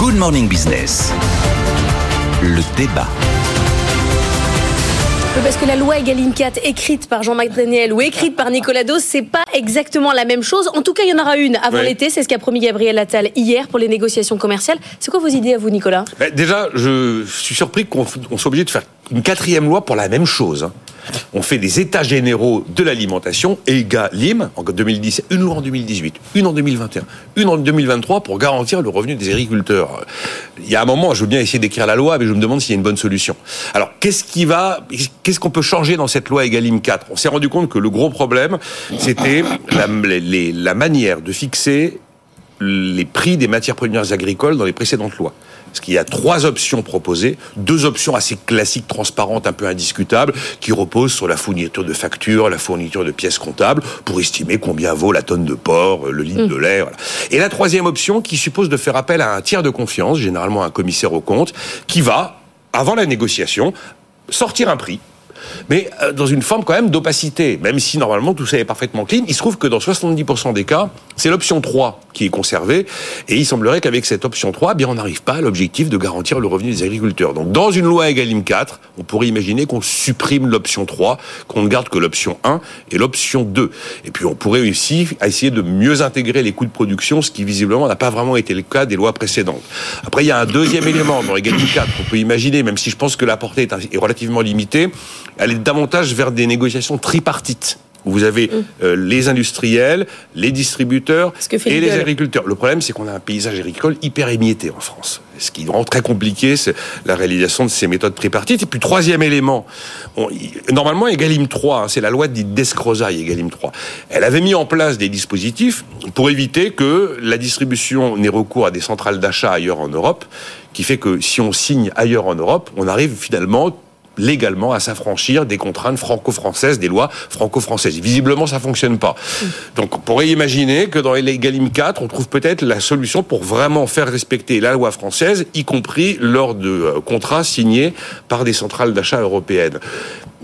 Good Morning Business. Le débat. Parce que la loi Egalim 4, écrite par Jean-Marc Daniel ou écrite par Nicolas Dos, c'est pas exactement la même chose. En tout cas, il y en aura une avant l'été. C'est ce qu'a promis Gabriel Attal hier pour les négociations commerciales. C'est quoi vos idées à vous, Nicolas? Ben, Déjà, je suis surpris qu'on soit obligé de faire une quatrième loi pour la même chose. Hein. On fait des états généraux de l'alimentation, EGaLIM, en 2010, une loi en 2018, une en 2021, une en 2023 pour garantir le revenu des agriculteurs. Il y a un moment, je veux bien essayer d'écrire la loi, mais je me demande s'il y a une bonne solution. Alors, qu'est-ce qui va, qu'est-ce qu'on peut changer dans cette loi EGaLIM 4 On s'est rendu compte que le gros problème, c'était la manière de fixer les prix des matières premières agricoles dans les précédentes lois. Parce qu'il y a trois options proposées, deux options assez classiques, transparentes, un peu indiscutables, qui reposent sur la fourniture de factures, la fourniture de pièces comptables, pour estimer combien vaut la tonne de porc, le litre de lait. Et la troisième option, qui suppose de faire appel à un tiers de confiance, généralement un commissaire au compte, qui va, avant la négociation, sortir un prix mais euh, dans une forme quand même d'opacité, même si normalement tout ça est parfaitement clean. Il se trouve que dans 70% des cas, c'est l'option 3 qui est conservée, et il semblerait qu'avec cette option 3, eh bien on n'arrive pas à l'objectif de garantir le revenu des agriculteurs. Donc dans une loi Egalim 4, on pourrait imaginer qu'on supprime l'option 3, qu'on ne garde que l'option 1 et l'option 2. Et puis on pourrait aussi essayer de mieux intégrer les coûts de production, ce qui visiblement n'a pas vraiment été le cas des lois précédentes. Après, il y a un deuxième élément dans Egalim 4 qu'on peut imaginer, même si je pense que la portée est relativement limitée, elle est davantage vers des négociations tripartites où vous avez mm. euh, les industriels, les distributeurs et les agriculteurs. Le problème, c'est qu'on a un paysage agricole hyper émietté en France. Ce qui rend très compliqué la réalisation de ces méthodes tripartites. Et puis, troisième élément, normalement, Egalim 3, hein, c'est la loi dite d'escrozaille, Egalim 3. Elle avait mis en place des dispositifs pour éviter que la distribution n'ait recours à des centrales d'achat ailleurs en Europe, qui fait que si on signe ailleurs en Europe, on arrive finalement légalement à s'affranchir des contraintes franco-françaises, des lois franco-françaises. Visiblement, ça fonctionne pas. Donc, on pourrait imaginer que dans les Galim 4, on trouve peut-être la solution pour vraiment faire respecter la loi française, y compris lors de euh, contrats signés par des centrales d'achat européennes.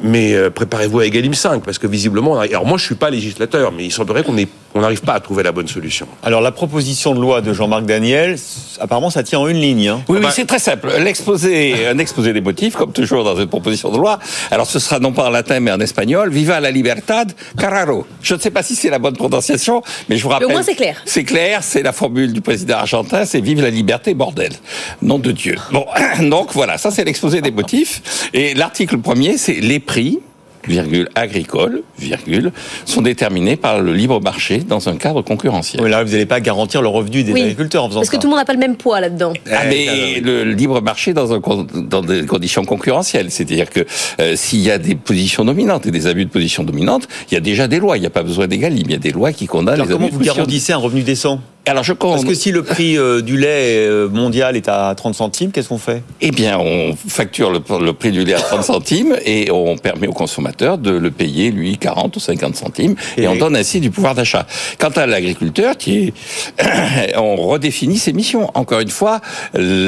Mais euh, préparez-vous à Egalim 5, parce que visiblement, alors moi je suis pas législateur, mais il semblerait qu'on on n'arrive pas à trouver la bonne solution. Alors la proposition de loi de Jean-Marc Daniel, apparemment ça tient en une ligne. Hein. Oui, oui c'est très simple. L'exposé, un exposé des motifs, comme toujours dans une proposition de loi. Alors ce sera non pas en latin mais en espagnol. Viva la libertad, cararo. Je ne sais pas si c'est la bonne prononciation, mais je vous rappelle. Mais au moins c'est clair. C'est clair, c'est la formule du président argentin, c'est vive la liberté, bordel. Nom de Dieu. Bon, donc voilà, ça c'est l'exposé des motifs. Et l'article premier, c'est les prix virgule, agricole, virgule, sont déterminés par le libre marché dans un cadre concurrentiel. Oui, là, vous n'allez pas garantir le revenu des agriculteurs en faisant Parce que tout le monde n'a pas le même poids là-dedans. Ah, mais le libre marché dans, un, dans des conditions concurrentielles. C'est-à-dire que euh, s'il y a des positions dominantes et des abus de position dominante, il y a déjà des lois. Il n'y a pas besoin d'égalim. Il y a des lois qui condamnent Alors, les comment vous garantissez un revenu décent? Alors je compte. Parce que si le prix euh, du lait euh, mondial est à 30 centimes, qu'est-ce qu'on fait? Eh bien, on facture le, le, prix du lait à 30 centimes et on permet au consommateur de le payer, lui, 40 ou 50 centimes, et, on donne ainsi du pouvoir d'achat. Quant à l'agriculteur, qui est... on redéfinit ses missions. Encore une fois,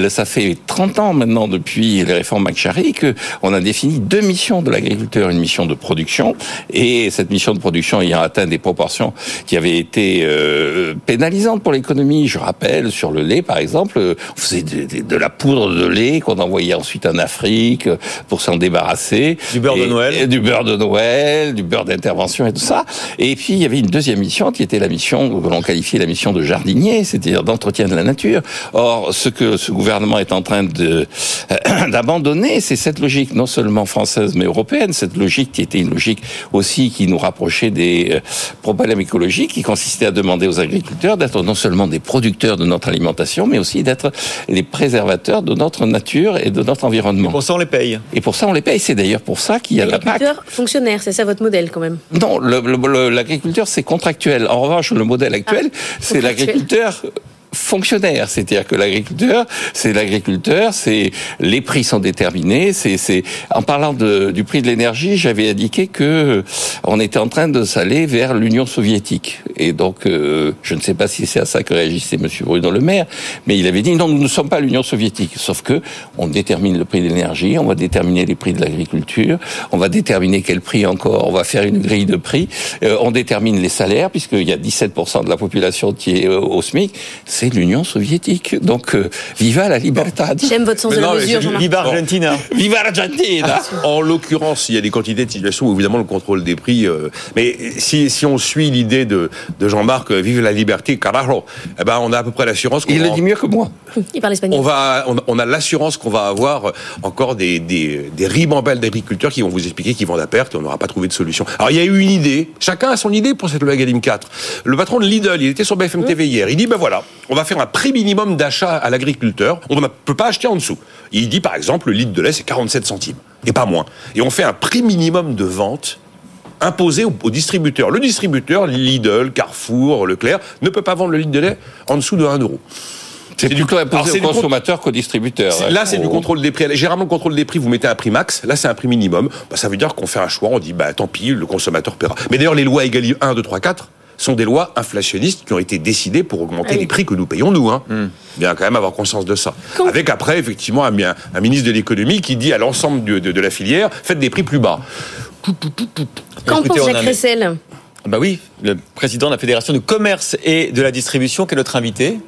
ça fait 30 ans maintenant depuis les réformes McCharry que on a défini deux missions de l'agriculteur, une mission de production et cette mission de production ayant atteint des proportions qui avaient été euh, pénalisantes l'économie. Je rappelle, sur le lait, par exemple, on faisait de, la poudre de lait qu'on envoyait ensuite en Afrique pour s'en débarrasser. Du beurre de Noël. du beurre de Noël, du beurre d'intervention et tout ça. Et puis, il y avait une deuxième mission qui était la mission que l'on qualifiait la mission de jardinier, c'est-à-dire d'entretien de la nature. Or, ce que ce gouvernement est en train de d'abandonner, c'est cette logique non seulement française mais européenne, cette logique qui était une logique aussi qui nous rapprochait des euh, problèmes écologiques, qui consistait à demander aux agriculteurs d'être non seulement des producteurs de notre alimentation, mais aussi d'être les préservateurs de notre nature et de notre environnement. Et pour ça, on les paye. Et pour ça, on les paye. C'est d'ailleurs pour ça qu'il y a la PAC. fonctionnaire, c'est ça votre modèle quand même Non, l'agriculteur, c'est contractuel. En revanche, le modèle actuel, ah, c'est l'agriculteur fonctionnaire, c'est-à-dire que l'agriculteur, c'est l'agriculteur, c'est les prix sont déterminés, c'est en parlant de, du prix de l'énergie, j'avais indiqué que on était en train de s'aller vers l'Union soviétique et donc euh, je ne sais pas si c'est à ça que réagissait monsieur Bruno Le Maire, mais il avait dit non, nous ne sommes pas l'Union soviétique, sauf que on détermine le prix de l'énergie, on va déterminer les prix de l'agriculture, on va déterminer quel prix encore, on va faire une grille de prix, euh, on détermine les salaires puisqu'il y a 17% de la population qui est euh, au SMIC c'est l'Union soviétique. Donc, euh, viva la libertad. J'aime votre sens Mais de la non, mesure, je- Jean-Marc. Viva Argentina. Viva l'Argentina En l'occurrence, il y a des quantités de situations où évidemment le contrôle des prix. Euh, mais si, si on suit l'idée de, de Jean-Marc, euh, vive la liberté, carajo, eh ben on a à peu près l'assurance qu'on Il va le dit mieux que moi. Il parle espagnol. on va, on, on a l'assurance qu'on va avoir encore des, des, des ribambelles d'agriculteurs qui vont vous expliquer qu'ils vendent à perte et on n'aura pas trouvé de solution. Alors il y a eu une idée, chacun a son idée pour cette loi Galim 4. Le patron de Lidl, il était sur BFM TV hier, il dit ben voilà, on va faire un prix minimum d'achat à l'agriculteur, on ne peut pas acheter en dessous. Il dit par exemple le litre de lait c'est 47 centimes et pas moins. Et on fait un prix minimum de vente imposé au, au distributeur. Le distributeur, Lidl, Carrefour, Leclerc, ne peut pas vendre le litre de lait en dessous de 1 euro. C'est du- alors, imposé c'est aux du con- consommateurs qu'aux distributeurs. C'est- Là, c'est du Au- contrôle des prix. Généralement, le contrôle des prix, vous mettez un prix max. Là, c'est un prix minimum. Bah, ça veut dire qu'on fait un choix. On dit, bah, tant pis, le consommateur paiera. Mais d'ailleurs, les lois Egalim 1, 2, 3, 4 sont des lois inflationnistes qui ont été décidées pour augmenter oui. les prix que nous payons, nous. Hein. Bien, quand même avoir conscience de ça. Quand- Avec après, effectivement, un, un- un ministre de l'économie qui dit à l'ensemble de, de- de la filière, faites des prix plus bas. Qu'en pense Jacques Cressel Bah oui, le président de la Fédération du commerce et de la distribution, qui est notre invité.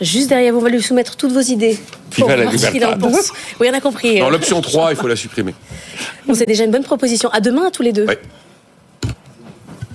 Juste derrière vous, on va lui soumettre toutes vos idées. Viva Pour la voir ce qu'il en pense. Oui, on a compris. Dans l'option 3, il faut la supprimer. Bon, c'est déjà une bonne proposition. À demain, à tous les deux. Ouais.